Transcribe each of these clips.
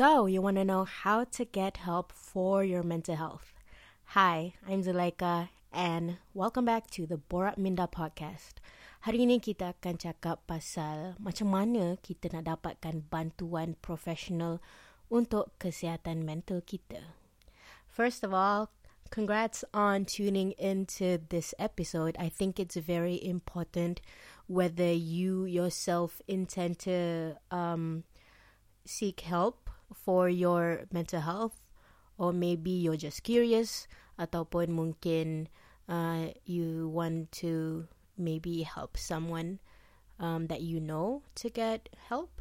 So, you want to know how to get help for your mental health. Hi, I'm Zulaikha and welcome back to the Borak Minda podcast. Hari ini kita akan cakap pasal macam mana kita nak dapatkan bantuan profesional untuk kesihatan mental kita. First of all, congrats on tuning into this episode. I think it's very important whether you yourself intend to um, seek help for your mental health or maybe you're just curious ataupun mungkin uh, you want to maybe help someone um, that you know to get help.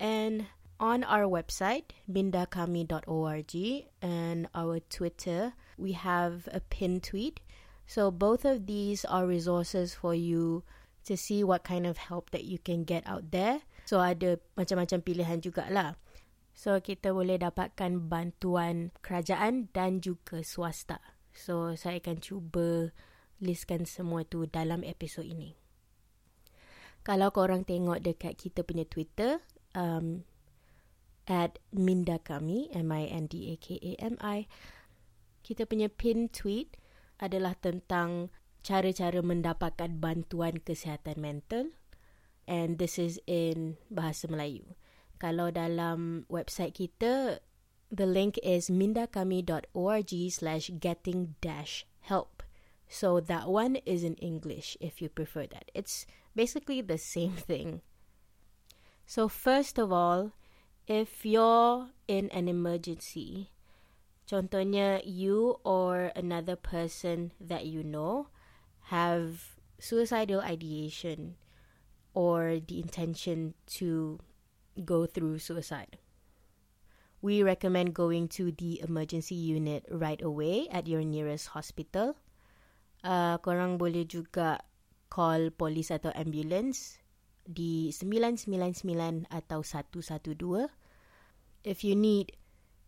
And on our website, mindakami.org, and our Twitter, we have a pinned tweet. So both of these are resources for you to see what kind of help that you can get out there. So ada macam-macam pilihan jugalah. So kita boleh dapatkan bantuan kerajaan dan juga swasta. So saya akan cuba listkan semua tu dalam episod ini. Kalau korang tengok dekat kita punya Twitter, um, at Minda Kami, M-I-N-D-A-K-A-M-I. Kita punya pin tweet adalah tentang cara-cara mendapatkan bantuan kesihatan mental. And this is in Bahasa Melayu. Kalau dalam website kita, the link is mindakami.org slash getting dash help. So that one is in English if you prefer that. It's basically the same thing. So first of all, if you're in an emergency, contohnya you or another person that you know have suicidal ideation or the intention to go through suicide. We recommend going to the emergency unit right away at your nearest hospital. Uh, korang boleh juga call polis atau ambulance di 999 atau 112 if you need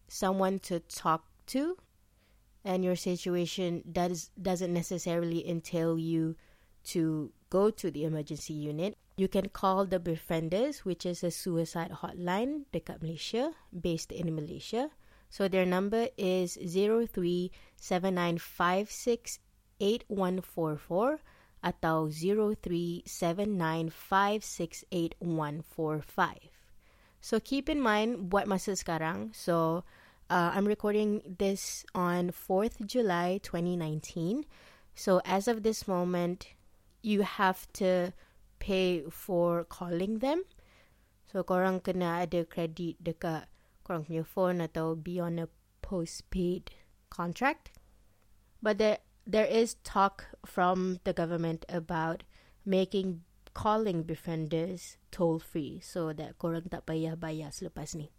someone to talk to and your situation does doesn't necessarily entail you to go to the emergency unit you can call the befrienders which is a suicide hotline dekat Malaysia based in Malaysia so their number is 0379568144 atau 0379568145. So keep in mind buat masa sekarang. So uh, I'm recording this on 4th July 2019. So as of this moment, you have to pay for calling them. So korang kena ada kredit dekat korang punya phone atau be on a postpaid contract. But there there is talk from the government about making calling befrienders toll free so that korang tak payah bayar selepas ni.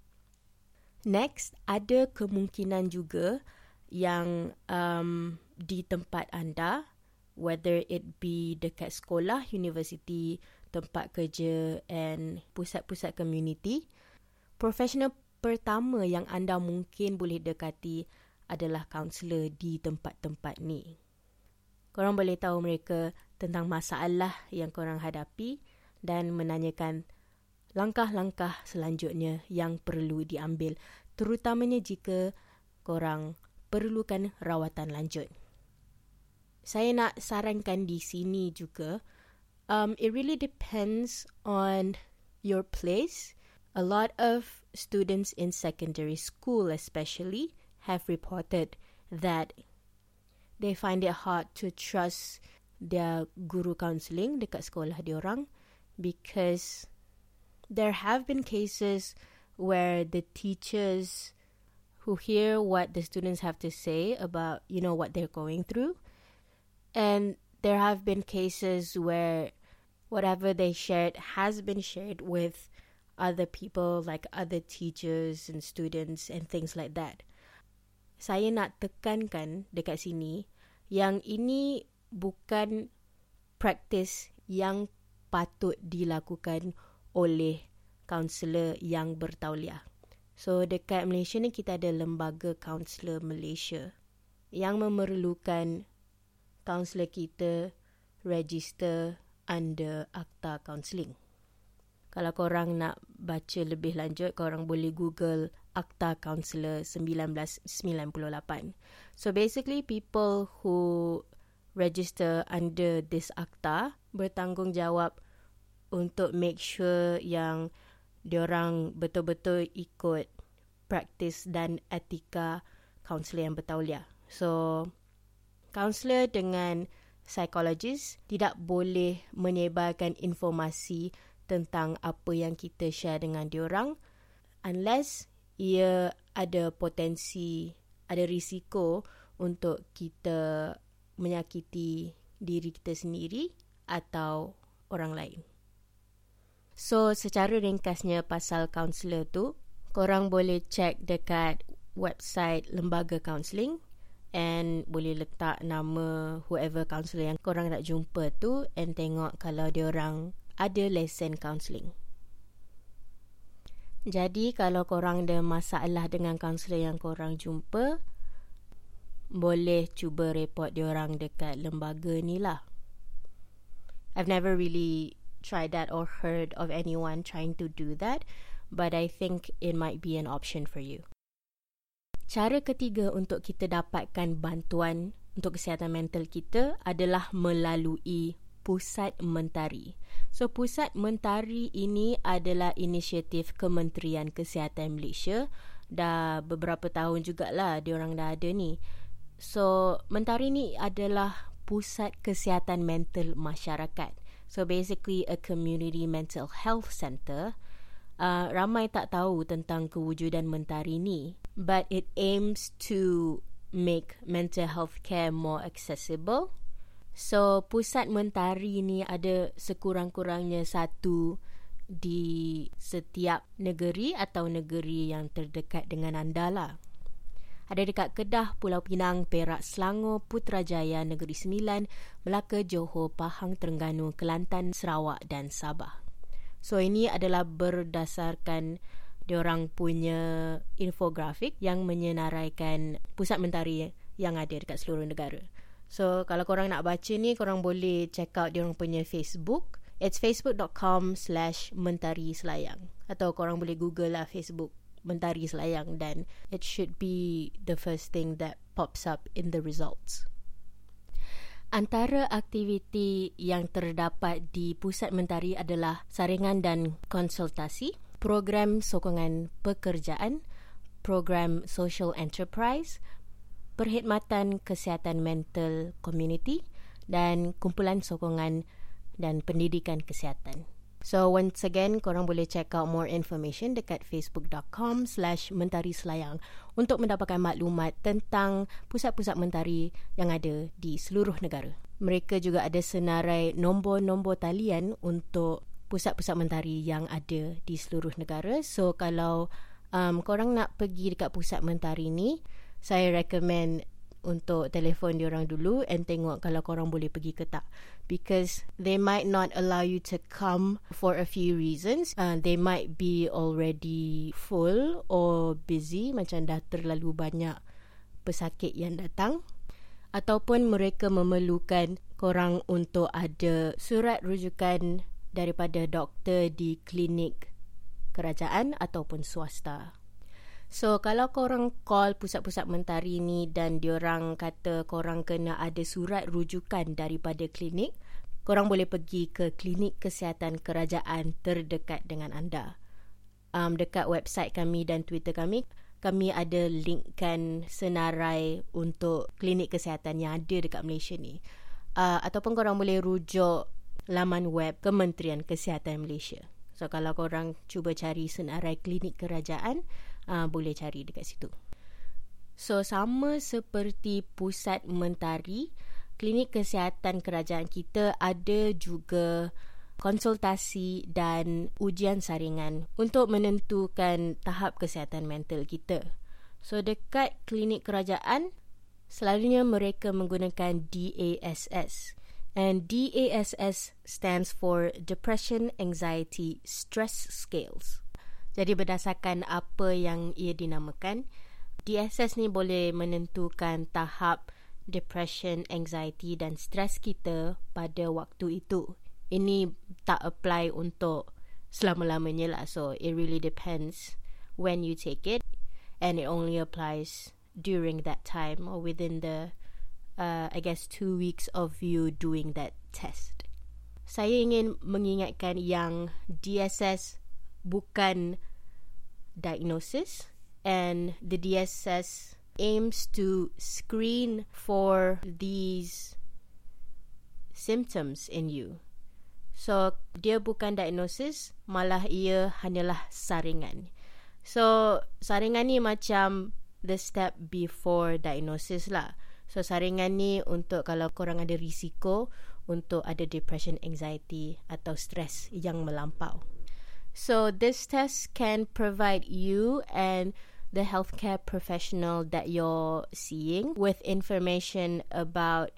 Next, ada kemungkinan juga yang um, di tempat anda, whether it be dekat sekolah, university, tempat kerja and pusat-pusat community, profesional pertama yang anda mungkin boleh dekati adalah kaunselor di tempat-tempat ni. Korang boleh tahu mereka tentang masalah yang korang hadapi dan menanyakan langkah-langkah selanjutnya yang perlu diambil terutamanya jika korang perlukan rawatan lanjut. Saya nak sarankan di sini juga, um, it really depends on your place. A lot of students in secondary school especially have reported that they find it hard to trust their guru counselling dekat sekolah diorang because there have been cases where the teachers who hear what the students have to say about you know what they're going through and there have been cases where whatever they shared has been shared with other people like other teachers and students and things like that saya nak tekankan dekat sini yang ini bukan praktis yang patut dilakukan oleh kaunselor yang bertauliah. So dekat Malaysia ni kita ada lembaga kaunselor Malaysia yang memerlukan kaunselor kita register under akta counselling. kalau korang nak baca lebih lanjut, korang boleh Google Akta Counselor 1998. So basically, people who register under this akta bertanggungjawab untuk make sure yang diorang betul-betul ikut praktis dan etika kaunselor yang bertauliah. So, kaunselor dengan psikologis tidak boleh menyebarkan informasi tentang apa yang kita share dengan diorang unless ia ada potensi, ada risiko untuk kita menyakiti diri kita sendiri atau orang lain. So, secara ringkasnya pasal kaunselor tu, korang boleh check dekat website lembaga counselling and boleh letak nama whoever counselor yang korang nak jumpa tu and tengok kalau dia orang ada lesen counselling. Jadi kalau korang ada masalah dengan kaunselor yang korang jumpa, boleh cuba report dia orang dekat lembaga ni lah. I've never really tried that or heard of anyone trying to do that, but I think it might be an option for you. Cara ketiga untuk kita dapatkan bantuan untuk kesihatan mental kita adalah melalui Pusat Mentari. So Pusat Mentari ini adalah inisiatif Kementerian Kesihatan Malaysia. Dah beberapa tahun jugalah diorang dah ada ni. So Mentari ni adalah pusat kesihatan mental masyarakat. So basically a community mental health center. Uh, ramai tak tahu tentang kewujudan mentari ni. But it aims to make mental health care more accessible. So pusat mentari ni ada sekurang-kurangnya satu di setiap negeri atau negeri yang terdekat dengan anda lah ada dekat Kedah, Pulau Pinang, Perak, Selangor, Putrajaya, Negeri Sembilan, Melaka, Johor, Pahang, Terengganu, Kelantan, Sarawak dan Sabah. So ini adalah berdasarkan diorang punya infografik yang menyenaraikan pusat mentari yang ada dekat seluruh negara. So kalau korang nak baca ni, korang boleh check out diorang punya Facebook. It's facebook.com slash mentari selayang. Atau korang boleh google lah Facebook mentari selayang dan it should be the first thing that pops up in the results. Antara aktiviti yang terdapat di Pusat Mentari adalah saringan dan konsultasi, program sokongan pekerjaan, program social enterprise, perkhidmatan kesihatan mental community dan kumpulan sokongan dan pendidikan kesihatan. So once again, korang boleh check out more information dekat facebook.com slash mentari selayang untuk mendapatkan maklumat tentang pusat-pusat mentari yang ada di seluruh negara. Mereka juga ada senarai nombor-nombor talian untuk pusat-pusat mentari yang ada di seluruh negara. So kalau um, korang nak pergi dekat pusat mentari ni, saya recommend untuk telefon diorang dulu and tengok kalau korang boleh pergi ke tak. Because they might not allow you to come for a few reasons. Uh, they might be already full or busy macam dah terlalu banyak pesakit yang datang. Ataupun mereka memerlukan korang untuk ada surat rujukan daripada doktor di klinik kerajaan ataupun swasta So kalau korang call pusat-pusat mentari ni dan diorang kata korang kena ada surat rujukan daripada klinik, korang boleh pergi ke klinik kesihatan kerajaan terdekat dengan anda. Um, dekat website kami dan Twitter kami, kami ada linkkan senarai untuk klinik kesihatan yang ada dekat Malaysia ni. Uh, ataupun korang boleh rujuk laman web Kementerian Kesihatan Malaysia. So kalau korang cuba cari senarai klinik kerajaan, uh, boleh cari dekat situ. So sama seperti pusat mentari, klinik kesihatan kerajaan kita ada juga konsultasi dan ujian saringan untuk menentukan tahap kesihatan mental kita. So dekat klinik kerajaan, selalunya mereka menggunakan DASS. And DASS stands for Depression Anxiety Stress Scales. Jadi berdasarkan apa yang ia dinamakan, DSS ni boleh menentukan tahap depression, anxiety dan stres kita pada waktu itu. Ini tak apply untuk selama-lamanya lah. So it really depends when you take it and it only applies during that time or within the uh, I guess two weeks of you doing that test. Saya ingin mengingatkan yang DSS bukan diagnosis and the DSS aims to screen for these symptoms in you. So dia bukan diagnosis, malah ia hanyalah saringan. So saringan ni macam the step before diagnosis lah. So saringan ni untuk kalau korang ada risiko untuk ada depression, anxiety atau stress yang melampau. So this test can provide you and the healthcare professional that you're seeing with information about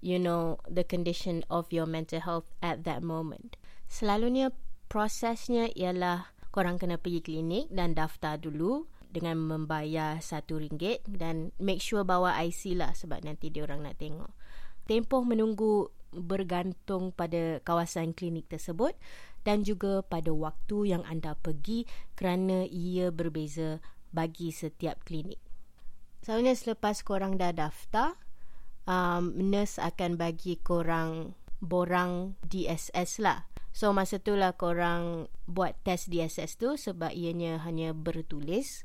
you know the condition of your mental health at that moment. Selalunya prosesnya ialah korang kena pergi klinik dan daftar dulu dengan membayar satu ringgit dan make sure bawa IC lah sebab nanti dia orang nak tengok. Tempoh menunggu bergantung pada kawasan klinik tersebut dan juga pada waktu yang anda pergi kerana ia berbeza bagi setiap klinik. Selalunya selepas korang dah daftar, um, nurse akan bagi korang borang DSS lah. So masa tu lah korang buat test DSS tu sebab ianya hanya bertulis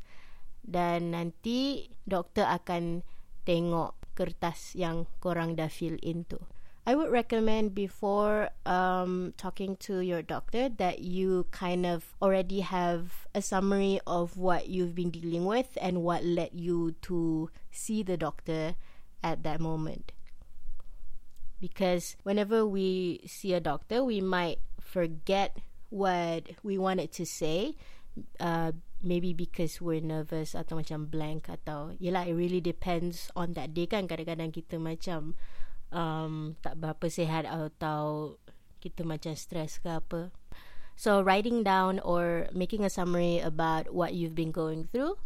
dan nanti doktor akan tengok kertas yang korang dah fill in tu. I would recommend before um, talking to your doctor that you kind of already have a summary of what you've been dealing with and what led you to see the doctor at that moment because whenever we see a doctor, we might forget what we wanted to say. Uh, maybe because we're nervous atau macam blank atau yelah it really depends on that day kan kadang-kadang kita macam um, tak berapa sihat atau kita macam stress ke apa so writing down or making a summary about what you've been going through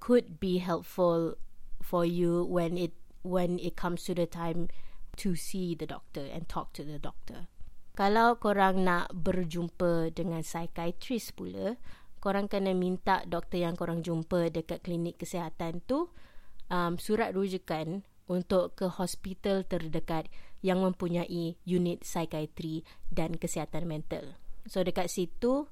could be helpful for you when it when it comes to the time to see the doctor and talk to the doctor. Kalau korang nak berjumpa dengan psychiatrist pula, korang kena minta doktor yang korang jumpa dekat klinik kesihatan tu um, surat rujukan untuk ke hospital terdekat yang mempunyai unit psikiatri dan kesihatan mental. So dekat situ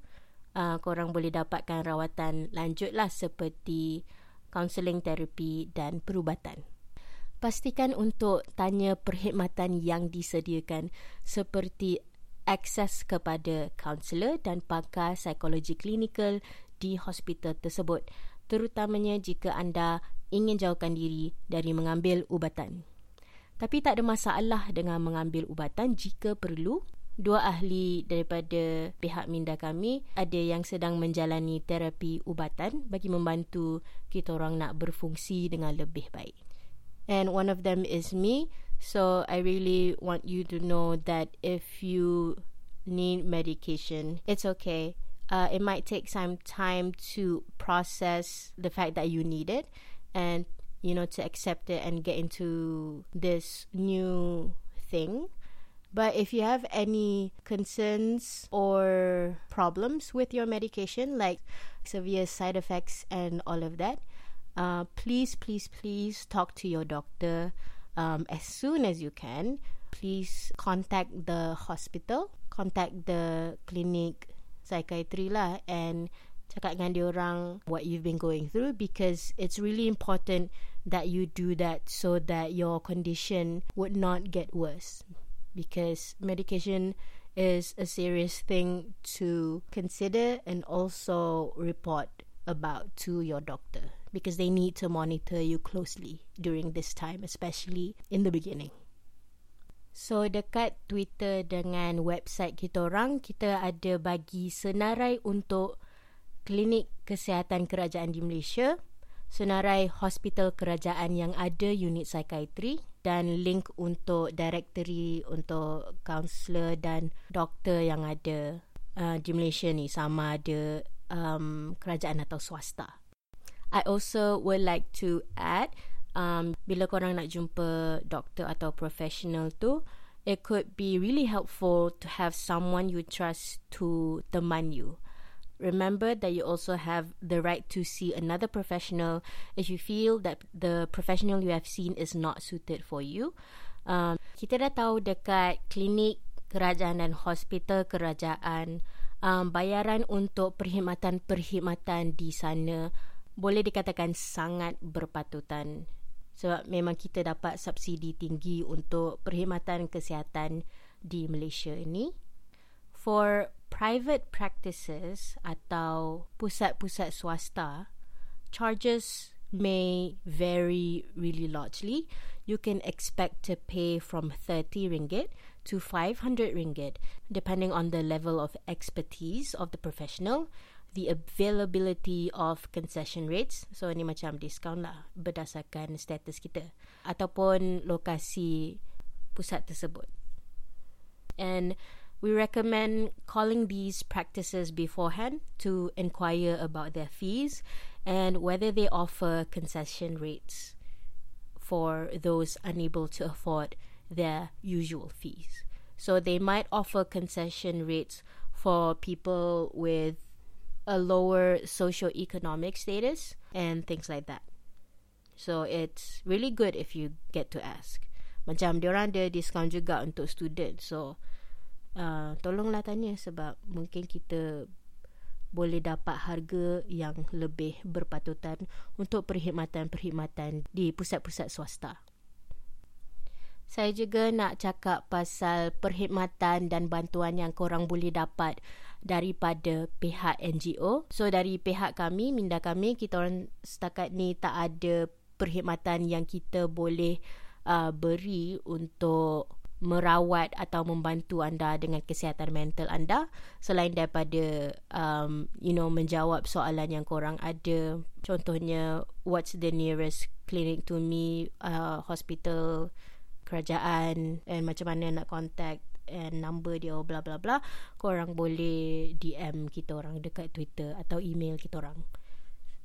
uh, korang boleh dapatkan rawatan lanjut lah seperti counselling terapi dan perubatan. Pastikan untuk tanya perkhidmatan yang disediakan seperti akses kepada kaunselor dan pakar psikologi klinikal di hospital tersebut terutamanya jika anda ingin jauhkan diri dari mengambil ubatan. Tapi tak ada masalah dengan mengambil ubatan jika perlu. Dua ahli daripada pihak minda kami ada yang sedang menjalani terapi ubatan bagi membantu kita orang nak berfungsi dengan lebih baik and one of them is me. So I really want you to know that if you need medication, it's okay. Uh, it might take some time to process the fact that you need it and you know to accept it and get into this new thing but if you have any concerns or problems with your medication like severe side effects and all of that uh, please, please, please talk to your doctor um, as soon as you can. Please contact the hospital, contact the clinic psychiatry lah and cakap dengan dia orang what you've been going through because it's really important that you do that so that your condition would not get worse because medication is a serious thing to consider and also report about to your doctor because they need to monitor you closely during this time, especially in the beginning. So dekat Twitter dengan website kita orang, kita ada bagi senarai untuk klinik kesihatan kerajaan di Malaysia, senarai hospital kerajaan yang ada unit psikiatri dan link untuk directory untuk kaunselor dan doktor yang ada uh, di Malaysia ni sama ada um, kerajaan atau swasta. I also would like to add um, bila korang nak jumpa doktor atau professional tu it could be really helpful to have someone you trust to teman you. Remember that you also have the right to see another professional if you feel that the professional you have seen is not suited for you. Um, kita dah tahu dekat klinik kerajaan dan hospital kerajaan, um, bayaran untuk perkhidmatan-perkhidmatan di sana boleh dikatakan sangat berpatutan sebab memang kita dapat subsidi tinggi untuk perkhidmatan kesihatan di Malaysia ini. For private practices atau pusat-pusat swasta, charges may vary really largely. You can expect to pay from 30 ringgit to 500 ringgit depending on the level of expertise of the professional the availability of concession rates. So ni macam discount lah berdasarkan status kita ataupun lokasi pusat tersebut. And we recommend calling these practices beforehand to inquire about their fees and whether they offer concession rates for those unable to afford their usual fees. So they might offer concession rates for people with a lower socio-economic status and things like that. So it's really good if you get to ask. Macam diorang ada discount juga untuk student. So uh, tolonglah tanya sebab mungkin kita boleh dapat harga yang lebih berpatutan untuk perkhidmatan-perkhidmatan di pusat-pusat swasta. Saya juga nak cakap pasal perkhidmatan dan bantuan yang korang boleh dapat daripada pihak NGO. So dari pihak kami, minda kami, kita orang setakat ni tak ada perkhidmatan yang kita boleh uh, beri untuk merawat atau membantu anda dengan kesihatan mental anda selain daripada um, you know menjawab soalan yang korang ada contohnya what's the nearest clinic to me uh, hospital kerajaan and macam mana nak contact and number dia bla bla bla korang boleh DM kita orang dekat Twitter atau email kita orang.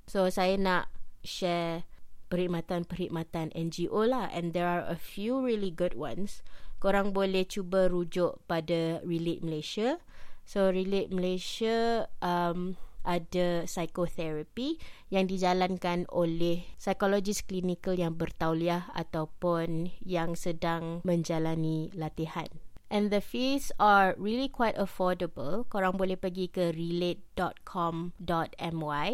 So saya nak share perkhidmatan-perkhidmatan NGO lah. And there are a few really good ones. Korang boleh cuba rujuk pada Relate Malaysia. So Relate Malaysia um, ada psychotherapy yang dijalankan oleh psikologis klinikal yang bertauliah ataupun yang sedang menjalani latihan. And the fees are really quite affordable. Korang boleh pergi ke relate.com.my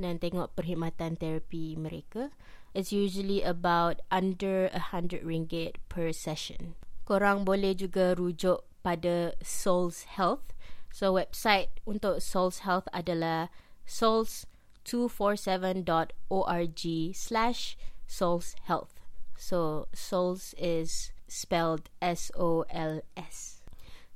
dan tengok perkhidmatan terapi mereka. It's usually about under a hundred ringgit per session. Korang boleh juga rujuk pada Souls Health. So website untuk Souls Health adalah souls247.org slash Souls Health. So Souls is spelled S O L S.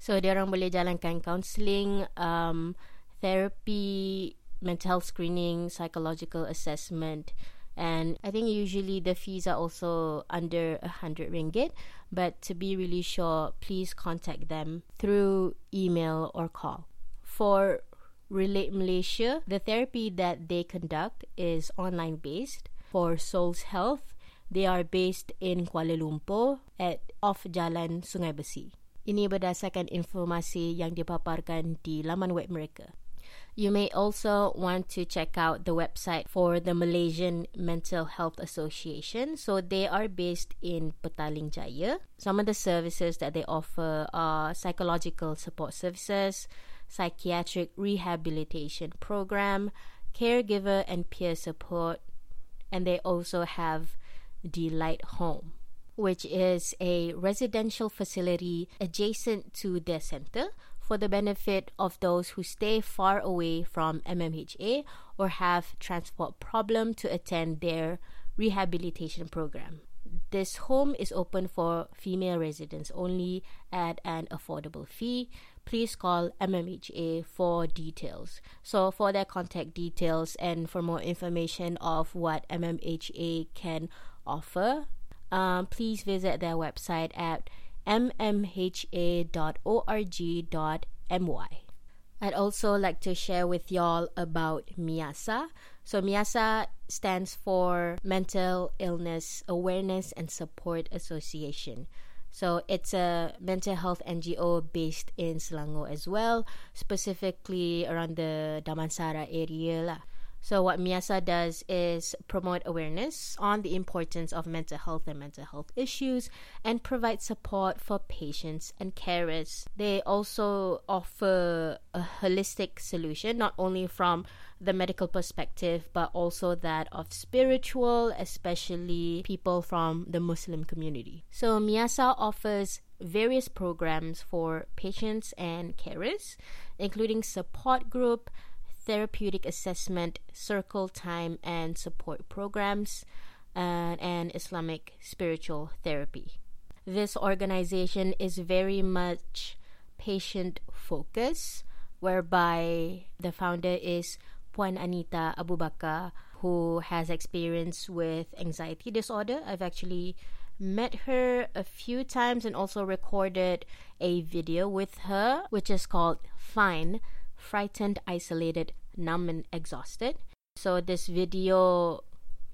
So dia orang boleh jalankan counselling, um, therapy, mental screening, psychological assessment, and I think usually the fees are also under a hundred ringgit. But to be really sure, please contact them through email or call. For Relate Malaysia, the therapy that they conduct is online based. For SOLS Health, They are based in Kuala Lumpur at off Jalan Sungai Besi. Ini berdasarkan informasi yang dipaparkan di laman web mereka. You may also want to check out the website for the Malaysian Mental Health Association. So they are based in Petaling Jaya. Some of the services that they offer are psychological support services, psychiatric rehabilitation program, caregiver and peer support, and they also have Delight Home, which is a residential facility adjacent to their center for the benefit of those who stay far away from MMHA or have transport problem to attend their rehabilitation program. This home is open for female residents only at an affordable fee. Please call MMHA for details. So, for their contact details and for more information of what MMHA can offer, um, please visit their website at mmha.org.my. I'd also like to share with y'all about MIASA. So, MIASA stands for Mental Illness Awareness and Support Association. So it's a mental health NGO based in Selangor as well, specifically around the Damansara area. Lah. So what Miasa does is promote awareness on the importance of mental health and mental health issues and provide support for patients and carers. They also offer a holistic solution not only from the medical perspective but also that of spiritual, especially people from the Muslim community. So Miasa offers various programs for patients and carers including support group therapeutic assessment, circle time, and support programs, uh, and Islamic spiritual therapy. This organization is very much patient focused, whereby the founder is Puan Anita Abubakar, who has experience with anxiety disorder. I've actually met her a few times and also recorded a video with her, which is called Fine frightened, isolated, numb, and exhausted. So, this video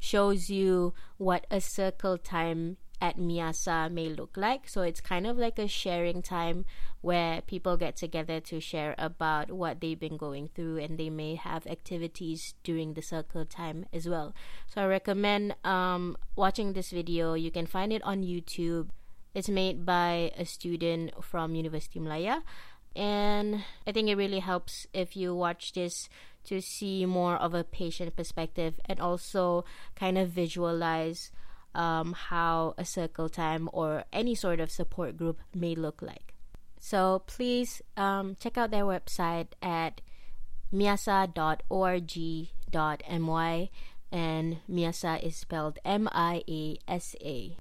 shows you what a circle time at Miasa may look like. So, it's kind of like a sharing time where people get together to share about what they've been going through, and they may have activities during the circle time as well. So, I recommend um, watching this video. You can find it on YouTube. It's made by a student from University Malaya and I think it really helps if you watch this to see more of a patient perspective and also kind of visualize um, how a circle time or any sort of support group may look like. So please um, check out their website at miasa.org.my and Miasa is spelled M I A S A.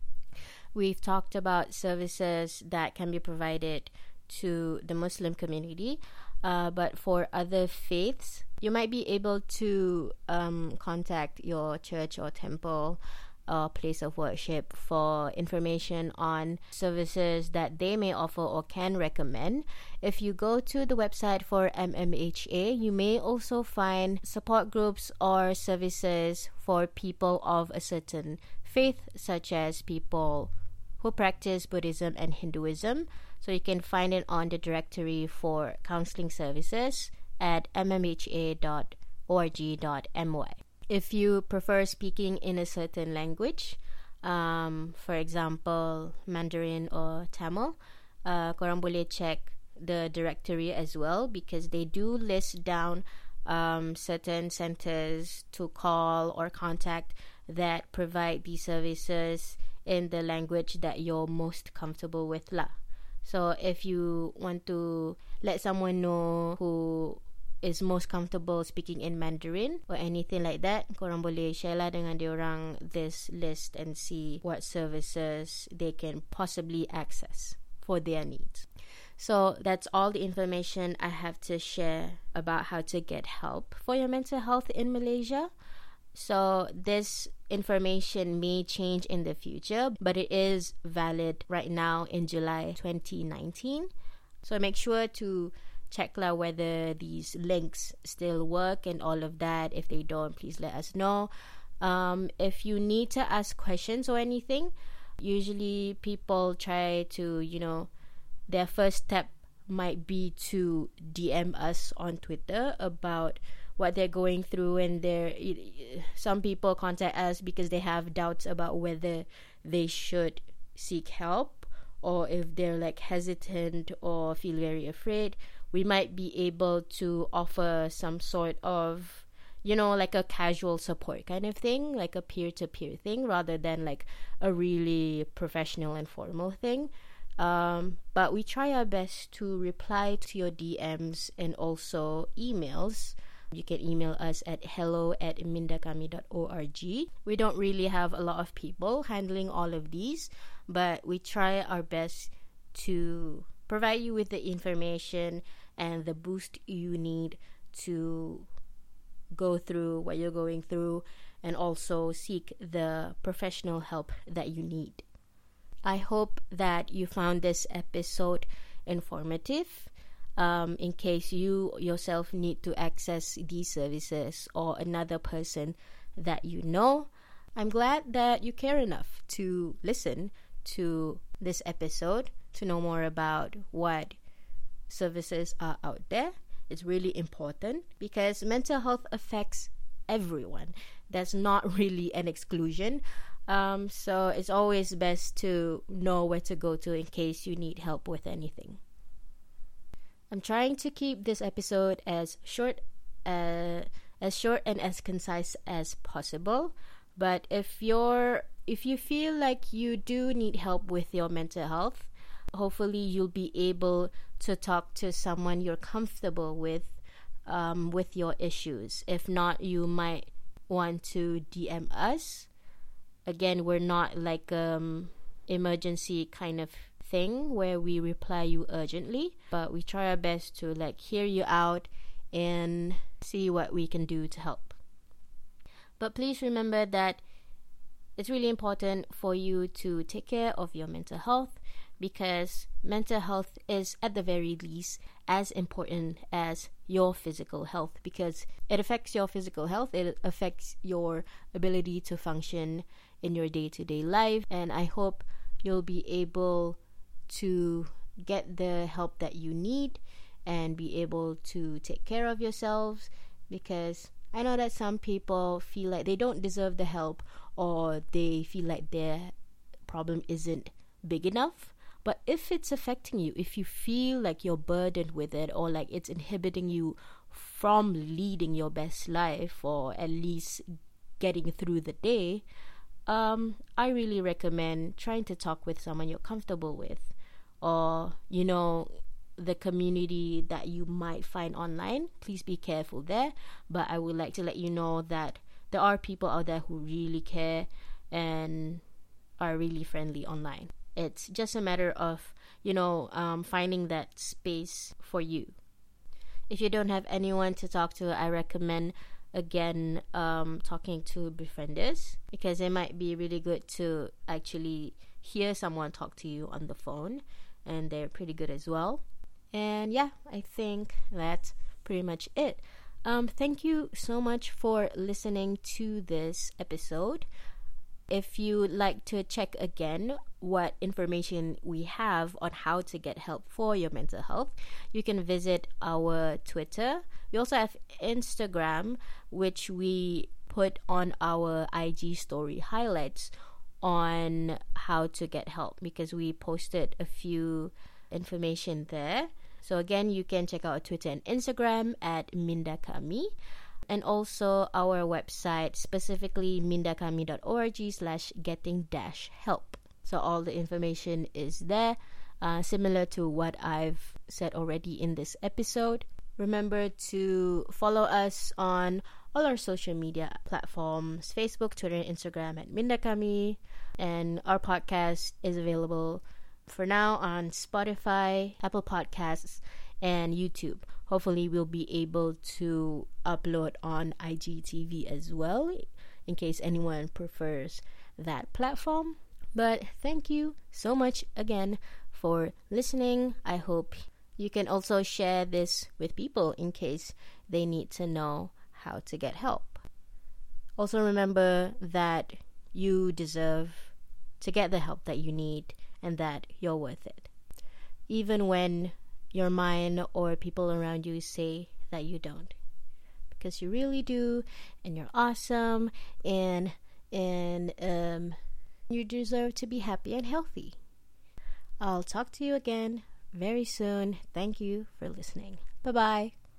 We've talked about services that can be provided to the Muslim community, uh, but for other faiths, you might be able to um, contact your church or temple or place of worship for information on services that they may offer or can recommend. If you go to the website for MMHA, you may also find support groups or services for people of a certain faith, such as people who practice Buddhism and Hinduism. So you can find it on the directory for counseling services at mmha.org.my. If you prefer speaking in a certain language, um, for example, Mandarin or Tamil, uh, korang boleh check the directory as well because they do list down um, certain centers to call or contact that provide these services in the language that you're most comfortable with lah. So if you want to let someone know who is most comfortable speaking in Mandarin or anything like that, korang boleh share lah dengan diorang this list and see what services they can possibly access for their needs. So that's all the information I have to share about how to get help for your mental health in Malaysia. So this information may change in the future, but it is valid right now in July 2019. So make sure to check whether these links still work and all of that. If they don't, please let us know. Um, if you need to ask questions or anything, usually people try to, you know, their first step might be to DM us on Twitter about what they're going through and they're some people contact us because they have doubts about whether they should seek help or if they're like hesitant or feel very afraid. We might be able to offer some sort of you know like a casual support kind of thing like a peer-to-peer thing rather than like a really professional and formal thing. Um, but we try our best to reply to your DMs and also emails you can email us at hello at mindakami.org. We don't really have a lot of people handling all of these, but we try our best to provide you with the information and the boost you need to go through what you're going through and also seek the professional help that you need. I hope that you found this episode informative um, in case you yourself need to access these services or another person that you know. I'm glad that you care enough to listen to this episode to know more about what services are out there. It's really important because mental health affects everyone. That's not really an exclusion. Um, so it's always best to know where to go to in case you need help with anything. I'm trying to keep this episode as short uh, as short and as concise as possible. But if you're if you feel like you do need help with your mental health, hopefully you'll be able to talk to someone you're comfortable with um, with your issues. If not, you might want to DM us. Again, we're not like um emergency kind of thing where we reply you urgently, but we try our best to like hear you out and see what we can do to help. But please remember that it's really important for you to take care of your mental health because mental health is at the very least as important as your physical health because it affects your physical health it affects your ability to function in your day-to-day life and i hope you'll be able to get the help that you need and be able to take care of yourselves because I know that some people feel like they don't deserve the help or they feel like their problem isn't big enough. But if it's affecting you, if you feel like you're burdened with it or like it's inhibiting you from leading your best life or at least getting through the day, um, I really recommend trying to talk with someone you're comfortable with or, you know, the community that you might find online. Please be careful there. But I would like to let you know that there are people out there who really care and are really friendly online. It's just a matter of, you know, um, finding that space for you. If you don't have anyone to talk to, I recommend again um, talking to befrienders because it might be really good to actually hear someone talk to you on the phone and they're pretty good as well. And yeah, I think that's pretty much it. Um, thank you so much for listening to this episode. If you'd like to check again what information we have on how to get help for your mental health, you can visit our Twitter. We also have Instagram, which we put on our IG story highlights on how to get help because we posted a few information there. So again, you can check out Twitter and Instagram at Mindakami and also our website, specifically mindakami.org slash getting dash help. So all the information is there, uh, similar to what I've said already in this episode. Remember to follow us on all our social media platforms Facebook, Twitter, Instagram at Mindakami. And our podcast is available for now on Spotify, Apple Podcasts, and YouTube. Hopefully, we'll be able to upload on IGTV as well in case anyone prefers that platform. But thank you so much again for listening. I hope you can also share this with people in case they need to know how to get help. Also, remember that you deserve to get the help that you need and that you're worth it. Even when your mind or people around you say that you don't. Because you really do, and you're awesome, and and um, you deserve to be happy and healthy. I'll talk to you again very soon. Thank you for listening. Bye bye.